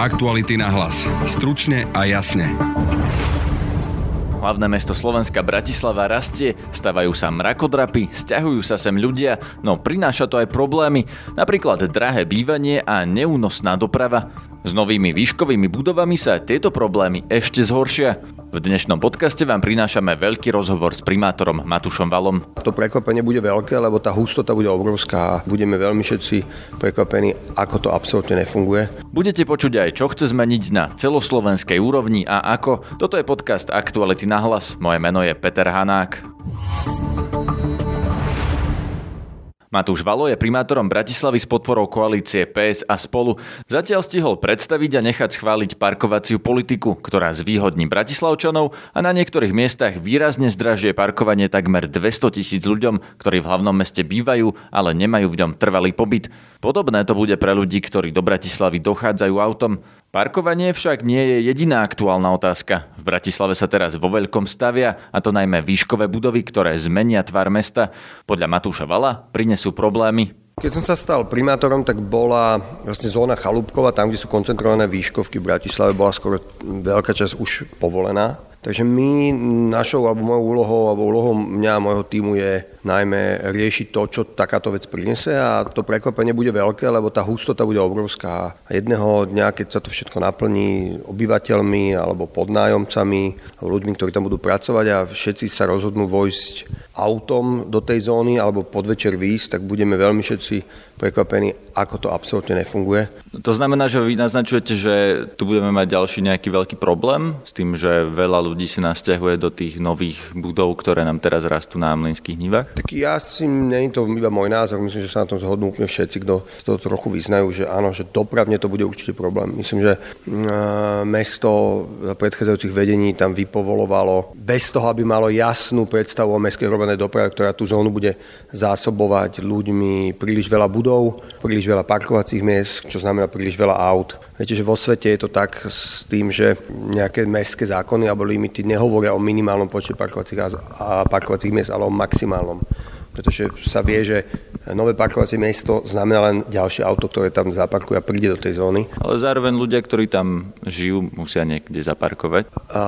Aktuality na hlas. Stručne a jasne. Hlavné mesto Slovenska Bratislava rastie, stavajú sa mrakodrapy, stiahujú sa sem ľudia, no prináša to aj problémy, napríklad drahé bývanie a neúnosná doprava. S novými výškovými budovami sa tieto problémy ešte zhoršia. V dnešnom podcaste vám prinášame veľký rozhovor s primátorom Matušom Valom. To prekvapenie bude veľké, lebo tá hustota bude obrovská a budeme veľmi všetci prekvapení, ako to absolútne nefunguje. Budete počuť aj, čo chce zmeniť na celoslovenskej úrovni a ako. Toto je podcast Aktuality na hlas. Moje meno je Peter Hanák. Matúš Valo je primátorom Bratislavy s podporou koalície PS a spolu. Zatiaľ stihol predstaviť a nechať schváliť parkovaciu politiku, ktorá zvýhodní Bratislavčanov a na niektorých miestach výrazne zdražie parkovanie takmer 200 tisíc ľuďom, ktorí v hlavnom meste bývajú, ale nemajú v ňom trvalý pobyt. Podobné to bude pre ľudí, ktorí do Bratislavy dochádzajú autom. Parkovanie však nie je jediná aktuálna otázka. V Bratislave sa teraz vo veľkom stavia, a to najmä výškové budovy, ktoré zmenia tvar mesta. Podľa Matúša Vala prinesú problémy. Keď som sa stal primátorom, tak bola vlastne zóna Chalúbkova, tam, kde sú koncentrované výškovky v Bratislave, bola skoro veľká časť už povolená. Takže my, našou alebo mojou úlohou, alebo úlohou mňa a môjho týmu je najmä riešiť to, čo takáto vec prinese a to prekvapenie bude veľké, lebo tá hustota bude obrovská. Jedného dňa, keď sa to všetko naplní obyvateľmi alebo podnájomcami, ľuďmi, ktorí tam budú pracovať a všetci sa rozhodnú vojsť autom do tej zóny alebo podvečer výjsť, tak budeme veľmi všetci prekvapení, ako to absolútne nefunguje. To znamená, že vy naznačujete, že tu budeme mať ďalší nejaký veľký problém s tým, že veľa ľudí si nasťahuje do tých nových budov, ktoré nám teraz rastú na mlynských nivách? Tak ja si, nie je to iba môj názor, myslím, že sa na tom zhodnú úplne všetci, kto to trochu vyznajú, že áno, že dopravne to bude určite problém. Myslím, že mm, mesto za predchádzajúcich vedení tam vypovolovalo bez toho, aby malo jasnú predstavu o mestskej hromadnej doprave, ktorá tú zónu bude zásobovať ľuďmi príliš veľa budov príliš veľa parkovacích miest, čo znamená príliš veľa aut. Viete, že vo svete je to tak s tým, že nejaké mestské zákony alebo limity nehovoria o minimálnom počte parkovacích a parkovacích miest, ale o maximálnom. Pretože sa vie, že nové parkovacie miesto znamená len ďalšie auto, ktoré tam zaparkuje a príde do tej zóny. Ale zároveň ľudia, ktorí tam žijú, musia niekde zaparkovať. A,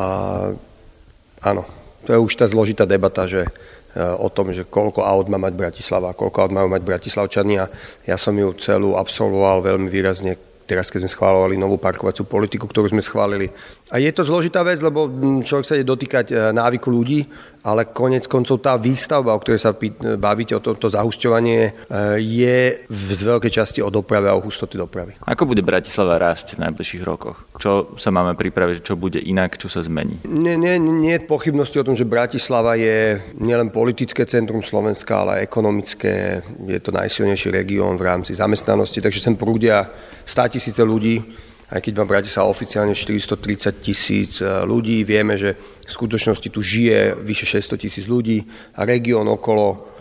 áno, to je už tá zložitá debata, že o tom, že koľko aut má mať Bratislava, koľko aut majú mať Bratislavčania. Ja som ju celú absolvoval veľmi výrazne teraz keď sme schválovali novú parkovaciu politiku, ktorú sme schválili. A je to zložitá vec, lebo človek sa ide dotýkať e, návyku ľudí, ale konec koncov tá výstavba, o ktorej sa bavíte, o tomto zahusťovanie, e, je z veľkej časti o doprave a o hustoty dopravy. Ako bude Bratislava rásť v najbližších rokoch? Čo sa máme pripraviť, čo bude inak, čo sa zmení? Nie, nie, nie je pochybnosti o tom, že Bratislava je nielen politické centrum Slovenska, ale ekonomické. Je to najsilnejší región v rámci zamestnanosti, takže sem prúdia 100 tisíce ľudí aj keď má Bratislava oficiálne 430 tisíc e, ľudí, vieme, že v skutočnosti tu žije vyše 600 tisíc ľudí a región okolo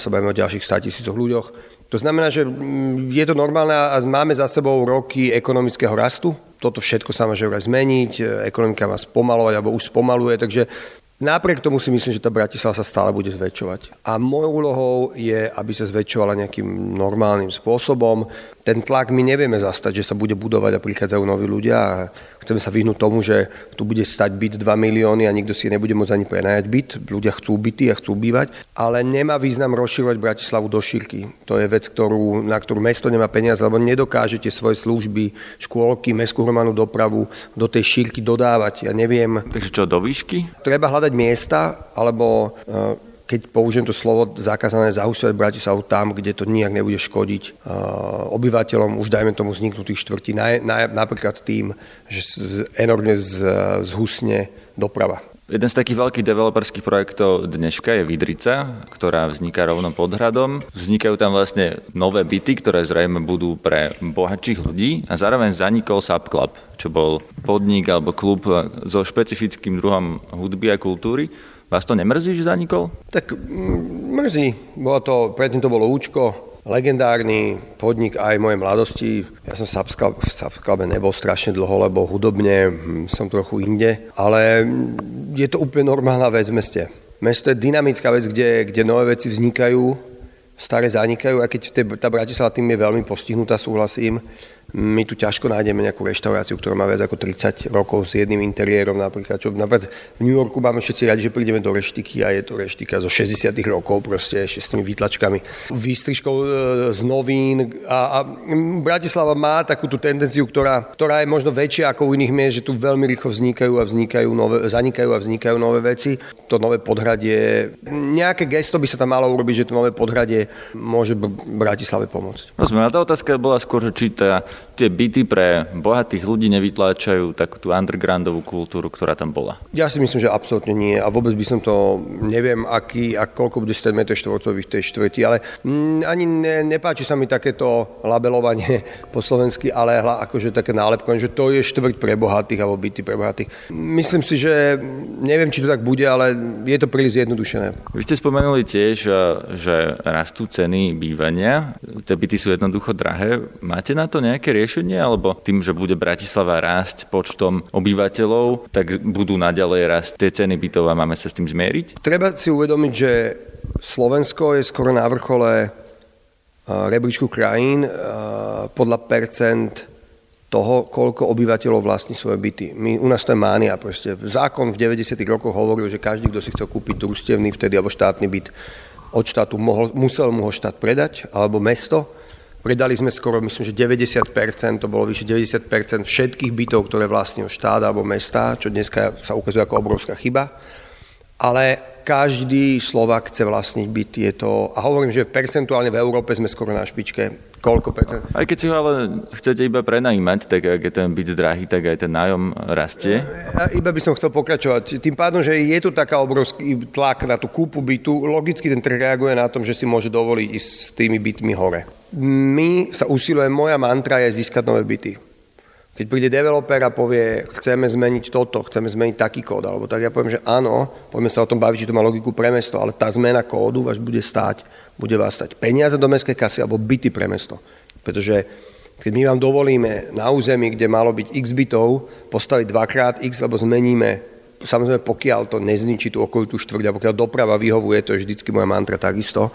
sa bavíme o ďalších 100 tisícoch ľuďoch. To znamená, že mm, je to normálne a máme za sebou roky ekonomického rastu. Toto všetko sa má že zmeniť, e, ekonomika má spomalovať alebo už spomaluje, takže Napriek tomu si myslím, že tá Bratislava sa stále bude zväčšovať. A mojou úlohou je, aby sa zväčšovala nejakým normálnym spôsobom. Ten tlak my nevieme zastať, že sa bude budovať a prichádzajú noví ľudia a chceme sa vyhnúť tomu, že tu bude stať byt 2 milióny a nikto si nebude môcť ani prenajať byt. Ľudia chcú byty a chcú bývať, ale nemá význam rozširovať Bratislavu do šírky. To je vec, ktorú, na ktorú mesto nemá peniaze, lebo nedokážete svoje služby, škôlky, mestskú hromadnú dopravu do tej šírky dodávať. Ja neviem. Takže čo, do výšky? Treba hľadať miesta, alebo e, keď použijem to slovo zakázané zahusovať Bratislavu tam, kde to nijak nebude škodiť e, obyvateľom, už dajme tomu vzniknutých štvrtí, napríklad tým, že enormne zhusne doprava. Jeden z takých veľkých developerských projektov dneška je Vidrica, ktorá vzniká rovno pod hradom. Vznikajú tam vlastne nové byty, ktoré zrejme budú pre bohatších ľudí a zároveň zanikol Subclub, čo bol podnik alebo klub so špecifickým druhom hudby a kultúry. Vás to nemrzí, že zanikol? Tak mm, mrzí. Bolo to, predtým to bolo účko, legendárny podnik aj mojej mladosti. Ja som v Subsclube nebol strašne dlho, lebo hudobne hm, som trochu inde, ale je to úplne normálna vec v meste. Mesto je dynamická vec, kde, kde nové veci vznikajú, staré zanikajú, a keď tá Bratislava tým je veľmi postihnutá, súhlasím, My tu ťažko nájdeme nejakú reštauráciu, ktorá má viac ako 30 rokov s jedným interiérom napríklad. Čo napríklad v New Yorku máme všetci radi, že prídeme do reštiky a je to reštika zo 60 rokov proste ešte s tými výtlačkami. Výstrižkou e, z novín a, a Bratislava má takú tú tendenciu, ktorá, ktorá je možno väčšia ako u iných miest, že tu veľmi rýchlo vznikajú a vznikajú nové, zanikajú a vznikajú nové veci. To nové podhradie, nejaké gesto by sa tam malo urobiť, že to nové podhradie môže Bratislave pomôcť. Rozumiem, tá otázka bola skôr, či tá tie byty pre bohatých ľudí nevytláčajú takú tú undergroundovú kultúru, ktorá tam bola? Ja si myslím, že absolútne nie a vôbec by som to, neviem, aký a koľko bude stať m štvorcových tej štvrti, ale mm, ani ne, nepáči sa mi takéto labelovanie po slovensky, ale hla, akože také nálepkovanie, že to je štvrť pre bohatých alebo byty pre bohatých. Myslím si, že neviem, či to tak bude, ale je to príliš zjednodušené. Vy ste spomenuli tiež, že rastú ceny bývania, tie byty sú jednoducho drahé. Máte na to nejaké riešenie? alebo tým, že bude Bratislava rásť počtom obyvateľov, tak budú naďalej rásť tie ceny bytov a máme sa s tým zmieriť? Treba si uvedomiť, že Slovensko je skoro na vrchole rebríčku krajín podľa percent toho, koľko obyvateľov vlastní svoje byty. My, u nás to je mánia. Proste. Zákon v 90. rokoch hovoril, že každý, kto si chcel kúpiť družstevný vtedy alebo štátny byt od štátu, mohol, musel mu ho štát predať, alebo mesto Predali sme skoro, myslím, že 90%, to bolo vyše 90% všetkých bytov, ktoré vlastnil štát alebo mesta, čo dneska sa ukazuje ako obrovská chyba. Ale každý Slovak chce vlastniť byt. Je to, a hovorím, že percentuálne v Európe sme skoro na špičke. Koľko percent? Aj keď si ho ale chcete iba prenajímať, tak ak je ten byt drahý, tak aj ten nájom rastie. Ja iba by som chcel pokračovať. Tým pádom, že je tu taká obrovský tlak na tú kúpu bytu, logicky ten trh reaguje na tom, že si môže dovoliť ísť s tými bytmi hore my sa usilujeme, moja mantra je získať nové byty. Keď príde developer a povie, chceme zmeniť toto, chceme zmeniť taký kód, alebo tak ja poviem, že áno, poďme sa o tom baviť, či to má logiku pre mesto, ale tá zmena kódu vás bude stáť, bude vás stať peniaze do mestskej kasy alebo byty pre mesto. Pretože keď my vám dovolíme na území, kde malo byť x bytov, postaviť dvakrát x, alebo zmeníme, samozrejme pokiaľ to nezničí tú okolitú štvrť, a pokiaľ doprava vyhovuje, to je vždycky moja mantra takisto,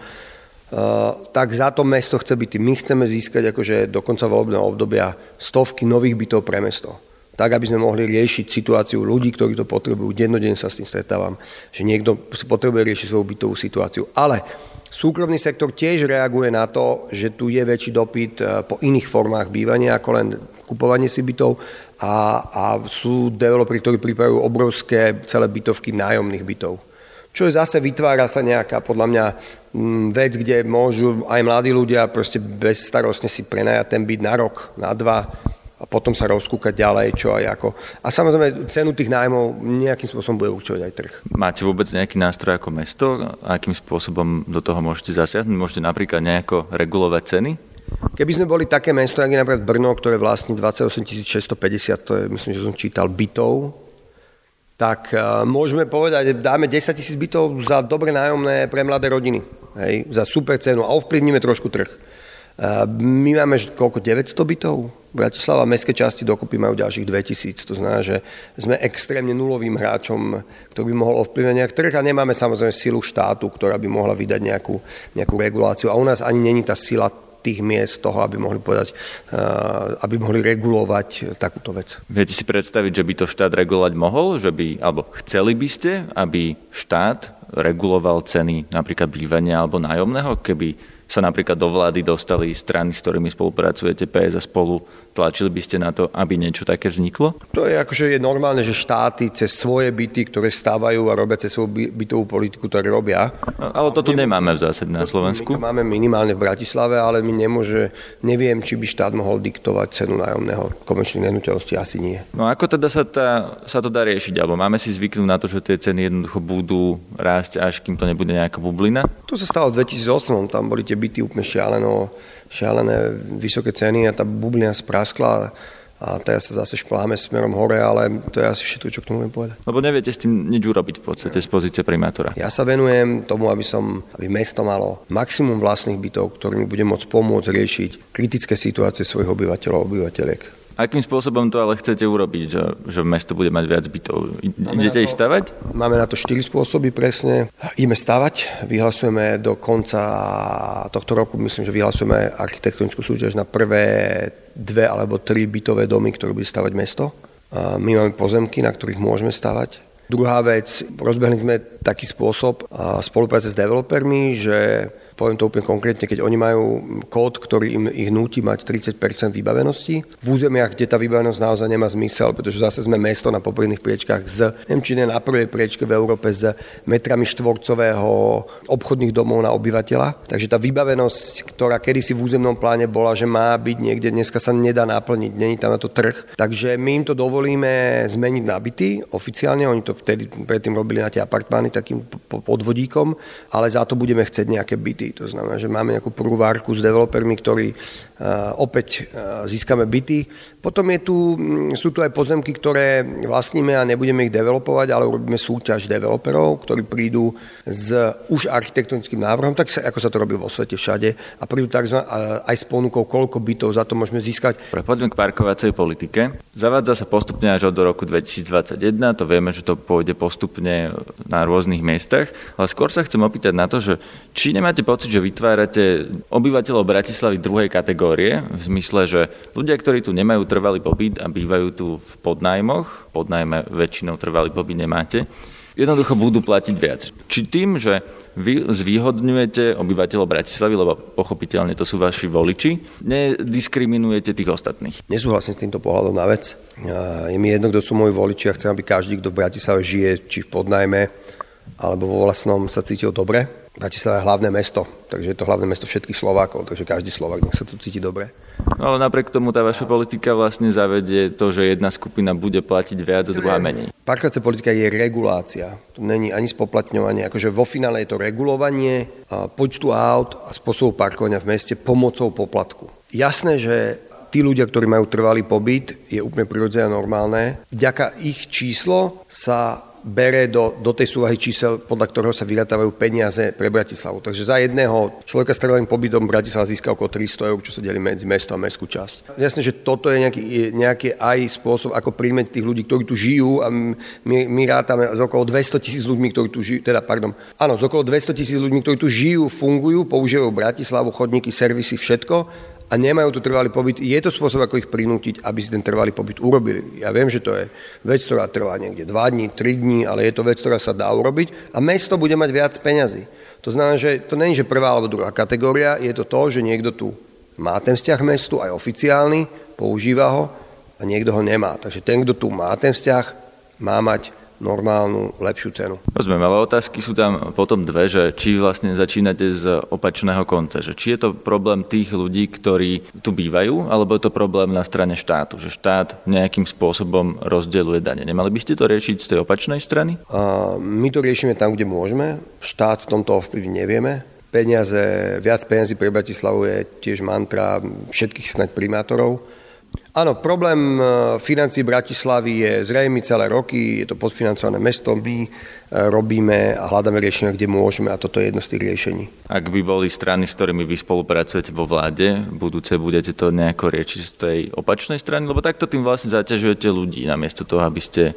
tak za to mesto chce byť. My chceme získať akože do konca volebného obdobia stovky nových bytov pre mesto. Tak, aby sme mohli riešiť situáciu ľudí, ktorí to potrebujú. Dennodenne sa s tým stretávam, že niekto potrebuje riešiť svoju bytovú situáciu. Ale súkromný sektor tiež reaguje na to, že tu je väčší dopyt eh, po iných formách bývania ako len kupovanie si bytov a, a sú developeri, ktorí pripravujú obrovské celé bytovky nájomných bytov čo je zase vytvára sa nejaká podľa mňa mm, vec, kde môžu aj mladí ľudia proste bezstarostne si prenajať ten byt na rok, na dva a potom sa rozkúkať ďalej, čo aj ako. A samozrejme, cenu tých nájmov nejakým spôsobom bude určovať aj trh. Máte vôbec nejaký nástroj ako mesto? Akým spôsobom do toho môžete zasiahnuť? Môžete napríklad nejako regulovať ceny? Keby sme boli také mesto, ako je napríklad Brno, ktoré vlastní 28 650, to je, myslím, že som čítal, bytov, tak e, môžeme povedať, dáme 10 tisíc bytov za dobre nájomné pre mladé rodiny. Hej, za super cenu a ovplyvníme trošku trh. E, my máme koľko, 900 bytov? Bratislava mestské časti dokopy majú ďalších 2000. To znamená, že sme extrémne nulovým hráčom, ktorý by mohol ovplyvňovať nejak trh a nemáme samozrejme silu štátu, ktorá by mohla vydať nejakú, nejakú reguláciu. A u nás ani není tá sila tých miest toho, aby mohli povedať, eh, aby mohli regulovať takúto vec. Viete si predstaviť, že by to štát regulovať mohol? Že by, alebo chceli by ste, aby štát reguloval ceny napríklad bývania alebo nájomného, keby sa napríklad do vlády dostali strany, s ktorými spolupracujete, PS a spolu, tlačili by ste na to, aby niečo také vzniklo? To je akože je normálne, že štáty cez svoje byty, ktoré stávajú a robia cez svoju bytovú politiku, ktoré robia. Ale to tu nemáme v zásade na Slovensku. My to máme minimálne v Bratislave, ale my nemôže, neviem, či by štát mohol diktovať cenu nájomného komerčných nehnuteľností, asi nie. No ako teda sa, tá, sa to dá riešiť? Alebo máme si zvyknúť na to, že tie ceny jednoducho budú rásť, až kým to nebude nejaká bublina? To sa stalo v 2008, tam boli tie byty úplne šialeno, šialené vysoké ceny a tá bublina spraskla a teraz sa zase špláme smerom hore, ale to je asi všetko, čo k tomu viem povedať. Lebo neviete s tým nič urobiť v podstate z pozície primátora. Ja sa venujem tomu, aby, som, aby mesto malo maximum vlastných bytov, ktorými bude môcť pomôcť riešiť kritické situácie svojich obyvateľov a obyvateľiek. Akým spôsobom to ale chcete urobiť, že, že mesto bude mať viac bytov? Idete ich stavať? Máme na to štyri spôsoby presne. Ideme stavať, vyhlasujeme do konca tohto roku, myslím, že vyhlasujeme architektonickú súťaž na prvé dve alebo tri bytové domy, ktoré bude stavať mesto. My máme pozemky, na ktorých môžeme stavať. Druhá vec, rozbehli sme taký spôsob spolupráce s developermi, že poviem to úplne konkrétne, keď oni majú kód, ktorý im ich núti mať 30% vybavenosti, v územiach, kde tá vybavenosť naozaj nemá zmysel, pretože zase sme mesto na popredných priečkách z, neviem, či nie na prvej priečke v Európe s metrami štvorcového obchodných domov na obyvateľa. Takže tá vybavenosť, ktorá kedysi v územnom pláne bola, že má byť niekde, dneska sa nedá naplniť, není tam na to trh. Takže my im to dovolíme zmeniť na byty oficiálne, oni to vtedy predtým robili na tie apartmány takým podvodíkom, ale za to budeme chcieť nejaké byty to znamená, že máme nejakú prvú várku s developermi, ktorí uh, opäť uh, získame byty. Potom je tu, sú tu aj pozemky, ktoré vlastníme a nebudeme ich developovať, ale urobíme súťaž developerov, ktorí prídu s už architektonickým návrhom, tak sa, ako sa to robí vo svete všade, a prídu uh, aj s ponukou, koľko bytov za to môžeme získať. Poďme k parkovacej politike. Zavádza sa postupne až od roku 2021, to vieme, že to pôjde postupne na rôznych miestach, ale skôr sa chcem opýtať na to, že či nemáte pocit, pocit, že vytvárate obyvateľov Bratislavy druhej kategórie, v zmysle, že ľudia, ktorí tu nemajú trvalý pobyt a bývajú tu v podnajmoch, podnajme väčšinou trvalý pobyt nemáte, jednoducho budú platiť viac. Či tým, že vy zvýhodňujete obyvateľov Bratislavy, lebo pochopiteľne to sú vaši voliči, nediskriminujete tých ostatných? Nesúhlasím s týmto pohľadom na vec. Je mi jedno, kto sú moji voliči a chcem, aby každý, kto v Bratislave žije, či v podnajme, alebo vo vlastnom sa cítil dobre. Bratislava je hlavné mesto, takže je to hlavné mesto všetkých Slovákov, takže každý Slovák nech sa tu cíti dobre. No ale napriek tomu tá vaša politika vlastne zavedie to, že jedna skupina bude platiť viac a druhá menej. Parkovacia politika je regulácia. To není ani spoplatňovanie. Akože vo finále je to regulovanie počtu aut a spôsobu parkovania v meste pomocou poplatku. Jasné, že tí ľudia, ktorí majú trvalý pobyt, je úplne prirodzené a normálne. Vďaka ich číslo sa bere do, do tej súvahy čísel, podľa ktorého sa vyratávajú peniaze pre Bratislavu. Takže za jedného človeka s trvalým pobytom Bratislava získa okolo 300 eur, čo sa delí medzi mesto a mestskú časť. Jasne, že toto je nejaký, nejaký aj spôsob, ako príjmeť tých ľudí, ktorí tu žijú a my, my rátame z okolo 200 tisíc ľuďmi, ktorí tu žijú, teda pardon, áno, z okolo 200 tisíc ľuďmi, ktorí tu žijú, fungujú, používajú Bratislavu, chodníky, servisy, všetko a nemajú tu trvalý pobyt, je to spôsob, ako ich prinútiť, aby si ten trvalý pobyt urobili. Ja viem, že to je vec, ktorá trvá niekde 2 dní, 3 dní, ale je to vec, ktorá sa dá urobiť a mesto bude mať viac peňazí. To znamená, že to je, že prvá alebo druhá kategória, je to to, že niekto tu má ten vzťah mestu, aj oficiálny, používa ho a niekto ho nemá. Takže ten, kto tu má ten vzťah, má mať normálnu, lepšiu cenu. Rozumiem, ale otázky sú tam potom dve, že či vlastne začínate z opačného konca, že či je to problém tých ľudí, ktorí tu bývajú, alebo je to problém na strane štátu, že štát nejakým spôsobom rozdeľuje dane. Nemali by ste to riešiť z tej opačnej strany? A my to riešime tam, kde môžeme. Štát v tomto ovplyvniť nevieme. Peniaze, viac peniazy pre Bratislavu je tiež mantra všetkých snať primátorov Áno, problém e, financí Bratislavy je zrejmy celé roky, je to podfinancované mesto, my e, robíme a hľadáme riešenia, kde môžeme a toto je jedno z tých riešení. Ak by boli strany, s ktorými vy spolupracujete vo vláde, budúce budete to nejako riešiť z tej opačnej strany, lebo takto tým vlastne zaťažujete ľudí, namiesto toho, aby ste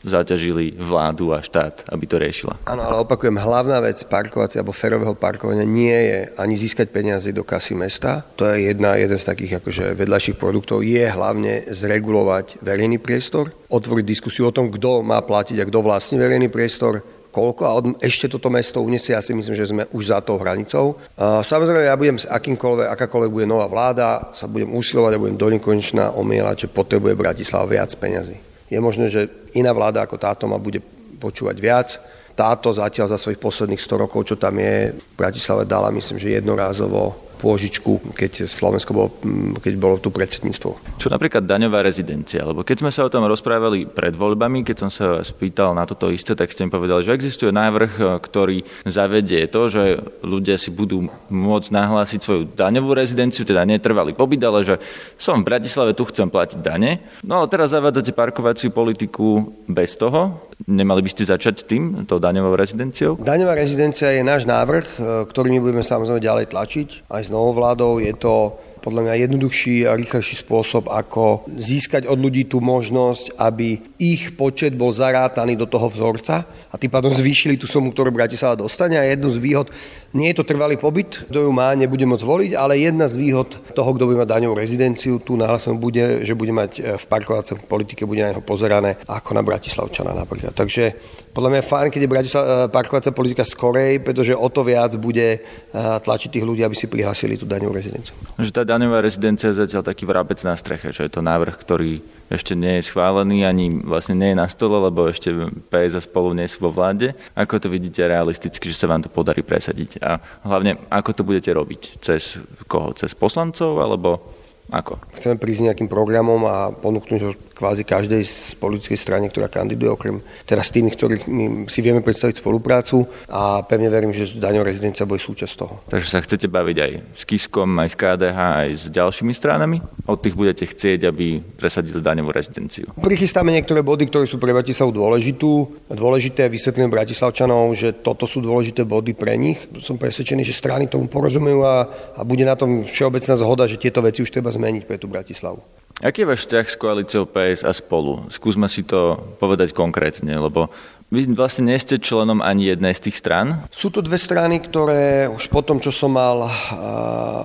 zaťažili vládu a štát, aby to riešila. Áno, ale opakujem, hlavná vec parkovacia alebo ferového parkovania nie je ani získať peniaze do kasy mesta. To je jedna, jeden z takých akože vedľajších produktov. Je hlavne zregulovať verejný priestor, otvoriť diskusiu o tom, kto má platiť a kto vlastní verejný priestor, koľko a od, ešte toto mesto uniesie, ja si myslím, že sme už za tou hranicou. A samozrejme, ja budem s akýmkoľvek, akákoľvek bude nová vláda, sa budem usilovať a budem do nekonečna omielať, že potrebuje Bratislava viac peňazí. Je možné, že iná vláda ako táto ma bude počúvať viac. Táto zatiaľ za svojich posledných 100 rokov, čo tam je, Bratislave dala, myslím, že jednorázovo pôžičku, keď Slovensko bolo, keď bolo tu predsedníctvo. Čo napríklad daňová rezidencia? Lebo keď sme sa o tom rozprávali pred voľbami, keď som sa spýtal na toto isté, tak ste mi povedali, že existuje návrh, e, ktorý zavedie to, že ľudia si budú môcť nahlásiť svoju daňovú rezidenciu, teda netrvalý pobyt, ale že som v Bratislave, tu chcem platiť dane. No ale teraz zavádzate parkovaciu politiku bez toho. Nemali by ste začať tým, tou daňovou rezidenciou? Daňová rezidencia je náš návrh, e, ktorý my budeme samozrejme ďalej tlačiť aj s novou vládou. Je to podľa mňa jednoduchší a rýchlejší spôsob, ako získať od ľudí tú možnosť, aby ich počet bol zarátaný do toho vzorca a tým pádom zvýšili tú sumu, ktorú Bratislava dostane. A jednu z výhod, nie je to trvalý pobyt, kto ju má, nebude môcť voliť, ale jedna z výhod toho, kto bude mať daňovú rezidenciu, tu náhlasom bude, že bude mať v parkovacej politike, bude na neho pozerané ako na Bratislavčana napríklad. Takže podľa mňa je fajn, keď je Bratislav, parkovacia politika skorej, pretože o to viac bude tlačiť tých ľudí, aby si prihlásili tú daňovú rezidenciu. Že tá daňová rezidencia je zatiaľ taký vrabec na streche, že je to návrh, ktorý ešte nie je schválený, ani vlastne nie je na stole, lebo ešte PS a spolu nie sú vo vláde. Ako to vidíte realisticky, že sa vám to podarí presadiť? A hlavne, ako to budete robiť? Cez koho? Cez poslancov? Alebo ako? Chceme prísť nejakým programom a ponúknuť ho kvázi každej z politickej strany, ktorá kandiduje, okrem s tými, ktorí si vieme predstaviť spoluprácu a pevne verím, že daňová rezidencia bude súčasť toho. Takže sa chcete baviť aj s Kiskom, aj s KDH, aj s ďalšími stranami? Od tých budete chcieť, aby presadili daňovú rezidenciu? Prichystáme niektoré body, ktoré sú pre Bratislavu dôležitú. Dôležité vysvetlíme Bratislavčanov, že toto sú dôležité body pre nich. Som presvedčený, že strany tomu porozumejú a, a bude na tom všeobecná zhoda, že tieto veci už treba zmeniť pre tú Bratislavu. Aký je váš vzťah s koalíciou PS a spolu? Skúsme si to povedať konkrétne, lebo vy vlastne nie ste členom ani jednej z tých strán? Sú to dve strany, ktoré už po tom, čo som mal uh,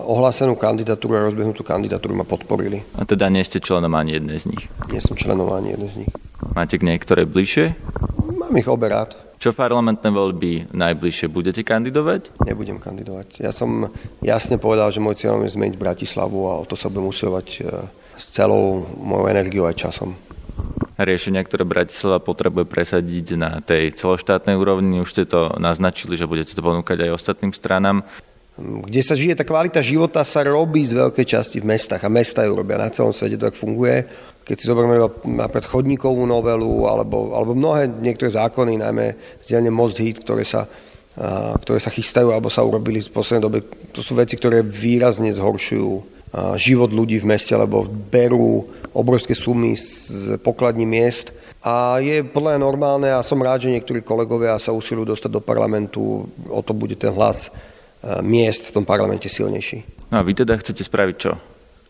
ohlásenú kandidatúru a rozbehnutú kandidatúru, ma podporili. A teda nie ste členom ani jednej z nich? Nie som členom ani jednej z nich. Máte k niektorej bližšie? Mám ich obe rád. Čo parlamentné voľby najbližšie budete kandidovať? Nebudem kandidovať. Ja som jasne povedal, že môj cieľom je zmeniť Bratislavu a o to sa budem usilovať s celou mojou energiou aj časom. Riešenia, ktoré Bratislava potrebuje presadiť na tej celoštátnej úrovni, už ste to naznačili, že budete to ponúkať aj ostatným stranám. Kde sa žije, tá kvalita života sa robí z veľkej časti v mestách a mesta ju robia na celom svete, to tak funguje. Keď si zoberieme napríklad chodníkovú novelu alebo, alebo mnohé niektoré zákony, najmä vzdielne Most Hit, ktoré sa, ktoré sa chystajú alebo sa urobili v poslednej dobe, to sú veci, ktoré výrazne zhoršujú život ľudí v meste, lebo berú obrovské sumy z pokladní miest. A je podľa normálne a som rád, že niektorí kolegovia sa usilujú dostať do parlamentu, o to bude ten hlas miest v tom parlamente silnejší. No a vy teda chcete spraviť čo?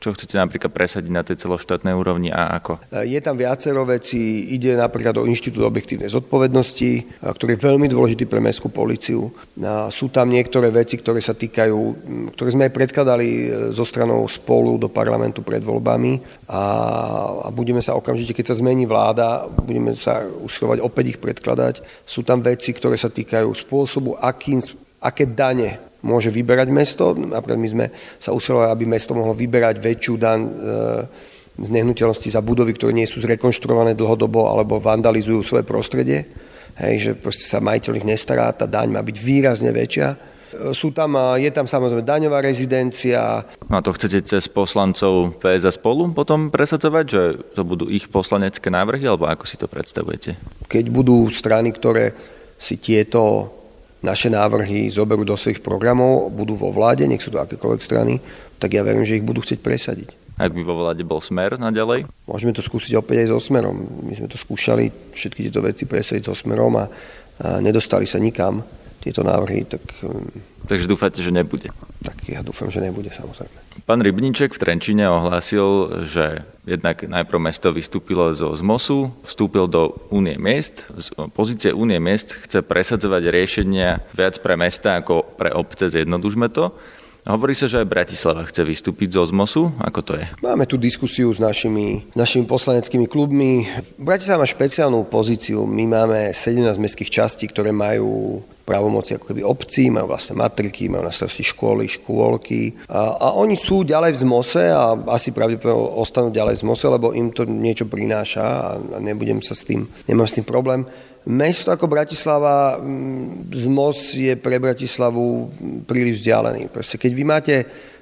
Čo chcete napríklad presadiť na tej celoštátnej úrovni a ako? Je tam viacero vecí. Ide napríklad o Inštitút objektívnej zodpovednosti, ktorý je veľmi dôležitý pre mestskú policiu. Sú tam niektoré veci, ktoré sa týkajú, ktoré sme aj predkladali e, zo stranou spolu do parlamentu pred voľbami a budeme sa okamžite, keď sa zmení vláda, budeme sa usilovať opäť ich predkladať. Sú tam veci, ktoré sa týkajú spôsobu, akým, aké dane môže vyberať mesto. Napríklad my sme sa usilovali, aby mesto mohlo vyberať väčšiu daň e, z nehnuteľnosti za budovy, ktoré nie sú zrekonštruované dlhodobo alebo vandalizujú svoje prostredie. Hej, že proste sa majiteľ ich nestará, tá daň má byť výrazne väčšia. E, sú tam, je tam samozrejme daňová rezidencia. No a to chcete cez poslancov PS a spolu potom presadzovať, že to budú ich poslanecké návrhy, alebo ako si to predstavujete? Keď budú strany, ktoré si tieto naše návrhy zoberú do svojich programov, budú vo vláde, nech sú to akékoľvek strany, tak ja verím, že ich budú chcieť presadiť. Ak by vo vláde bol smer naďalej? Môžeme to skúsiť opäť aj so smerom. My sme to skúšali, všetky tieto veci presadiť so smerom a, a nedostali sa nikam tieto návrhy, tak... Takže dúfate, že nebude? Tak ja dúfam, že nebude, samozrejme. Pán Rybníček v Trenčine ohlásil, že jednak najprv mesto vystúpilo zo ZMOSu, vstúpil do Únie miest. Z pozície Únie miest chce presadzovať riešenia viac pre mesta ako pre obce, zjednodušme to. Hovorí sa, že aj Bratislava chce vystúpiť zo ZMOSu. Ako to je? Máme tu diskusiu s našimi, našimi poslaneckými klubmi. Bratislava má špeciálnu pozíciu. My máme 17 mestských častí, ktoré majú právomoci ako keby obcí, majú vlastne matriky, majú na starosti školy, škôlky a, a oni sú ďalej v ZMOSe a asi pravdepodobne ostanú ďalej v ZMOSe, lebo im to niečo prináša a nebudem sa s tým, nemám s tým problém. Mesto ako Bratislava, mm, ZMOS je pre Bratislavu príliš vzdialený. Proste keď vy máte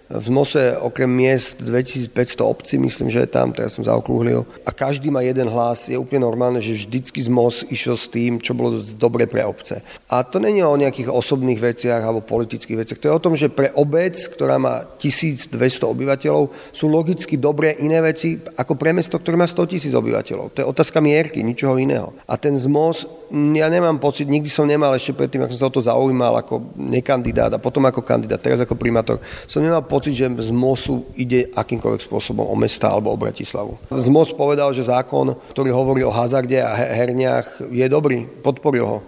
v Mose okrem miest 2500 obcí, myslím, že je tam, teraz som zaokrúhlil, a každý má jeden hlas, je úplne normálne, že vždycky z MOS išiel s tým, čo bolo dobre pre obce. A to není o nejakých osobných veciach alebo politických veciach, to je o tom, že pre obec, ktorá má 1200 obyvateľov, sú logicky dobré iné veci ako pre mesto, ktoré má 100 tisíc obyvateľov. To je otázka mierky, ničoho iného. A ten ZMOS, ja nemám pocit, nikdy som nemal ešte predtým, ako som sa o to zaujímal ako nekandidát a potom ako kandidát, teraz ako primátor, som nemal pocit, že z MOSu ide akýmkoľvek spôsobom o mesta alebo o Bratislavu. Z MOS povedal, že zákon, ktorý hovorí o hazarde a herniach, je dobrý, podporil ho.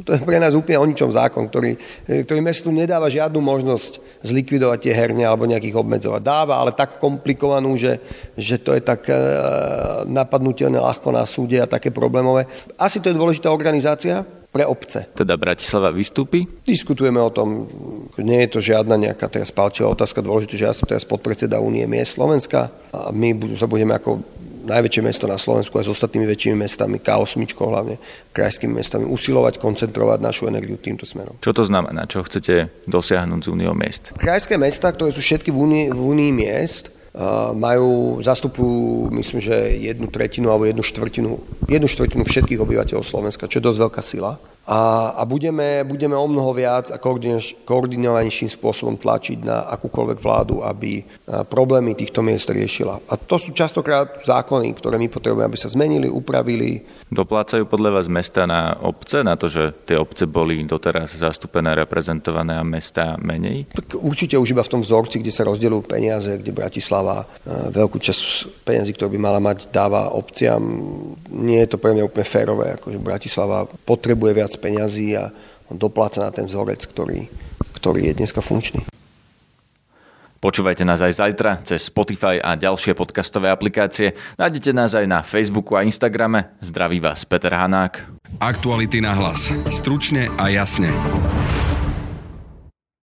To je pre nás úplne o ničom zákon, ktorý, ktorý mestu nedáva žiadnu možnosť zlikvidovať tie herne alebo nejakých obmedzovať. Dáva, ale tak komplikovanú, že, že to je tak e, napadnutelné ľahko na súde a také problémové. Asi to je dôležitá organizácia, pre obce. Teda Bratislava vystúpi? Diskutujeme o tom, nie je to žiadna nejaká teraz palčivá otázka, dôležité, že ja som teraz podpredseda Únie miest Slovenska a my sa budeme ako najväčšie mesto na Slovensku aj s ostatnými väčšími mestami, K8 hlavne, krajskými mestami, usilovať, koncentrovať našu energiu týmto smerom. Čo to znamená? Čo chcete dosiahnuť z Úniou miest? Krajské mesta, ktoré sú všetky v Únii, v Únii miest, majú, zastupujú, myslím, že jednu tretinu alebo jednu štvrtinu, jednu štvrtinu všetkých obyvateľov Slovenska, čo je dosť veľká sila a, a budeme, budeme o mnoho viac a koordinovanejším spôsobom tlačiť na akúkoľvek vládu, aby problémy týchto miest riešila. A to sú častokrát zákony, ktoré my potrebujeme, aby sa zmenili, upravili. Doplácajú podľa vás mesta na obce, na to, že tie obce boli doteraz zastúpené, reprezentované a mesta menej? Tak určite už iba v tom vzorci, kde sa rozdeľujú peniaze, kde Bratislava veľkú časť peniazy, ktorú by mala mať, dáva obciam. Nie je to pre mňa úplne férové, akože Bratislava potrebuje viac viac peňazí a on dopláca na ten vzorec, ktorý, ktorý je dneska funkčný. Počúvajte nás aj zajtra cez Spotify a ďalšie podcastové aplikácie. Nájdete nás aj na Facebooku a Instagrame. Zdraví vás Peter Hanák. Aktuality na hlas. Stručne a jasne.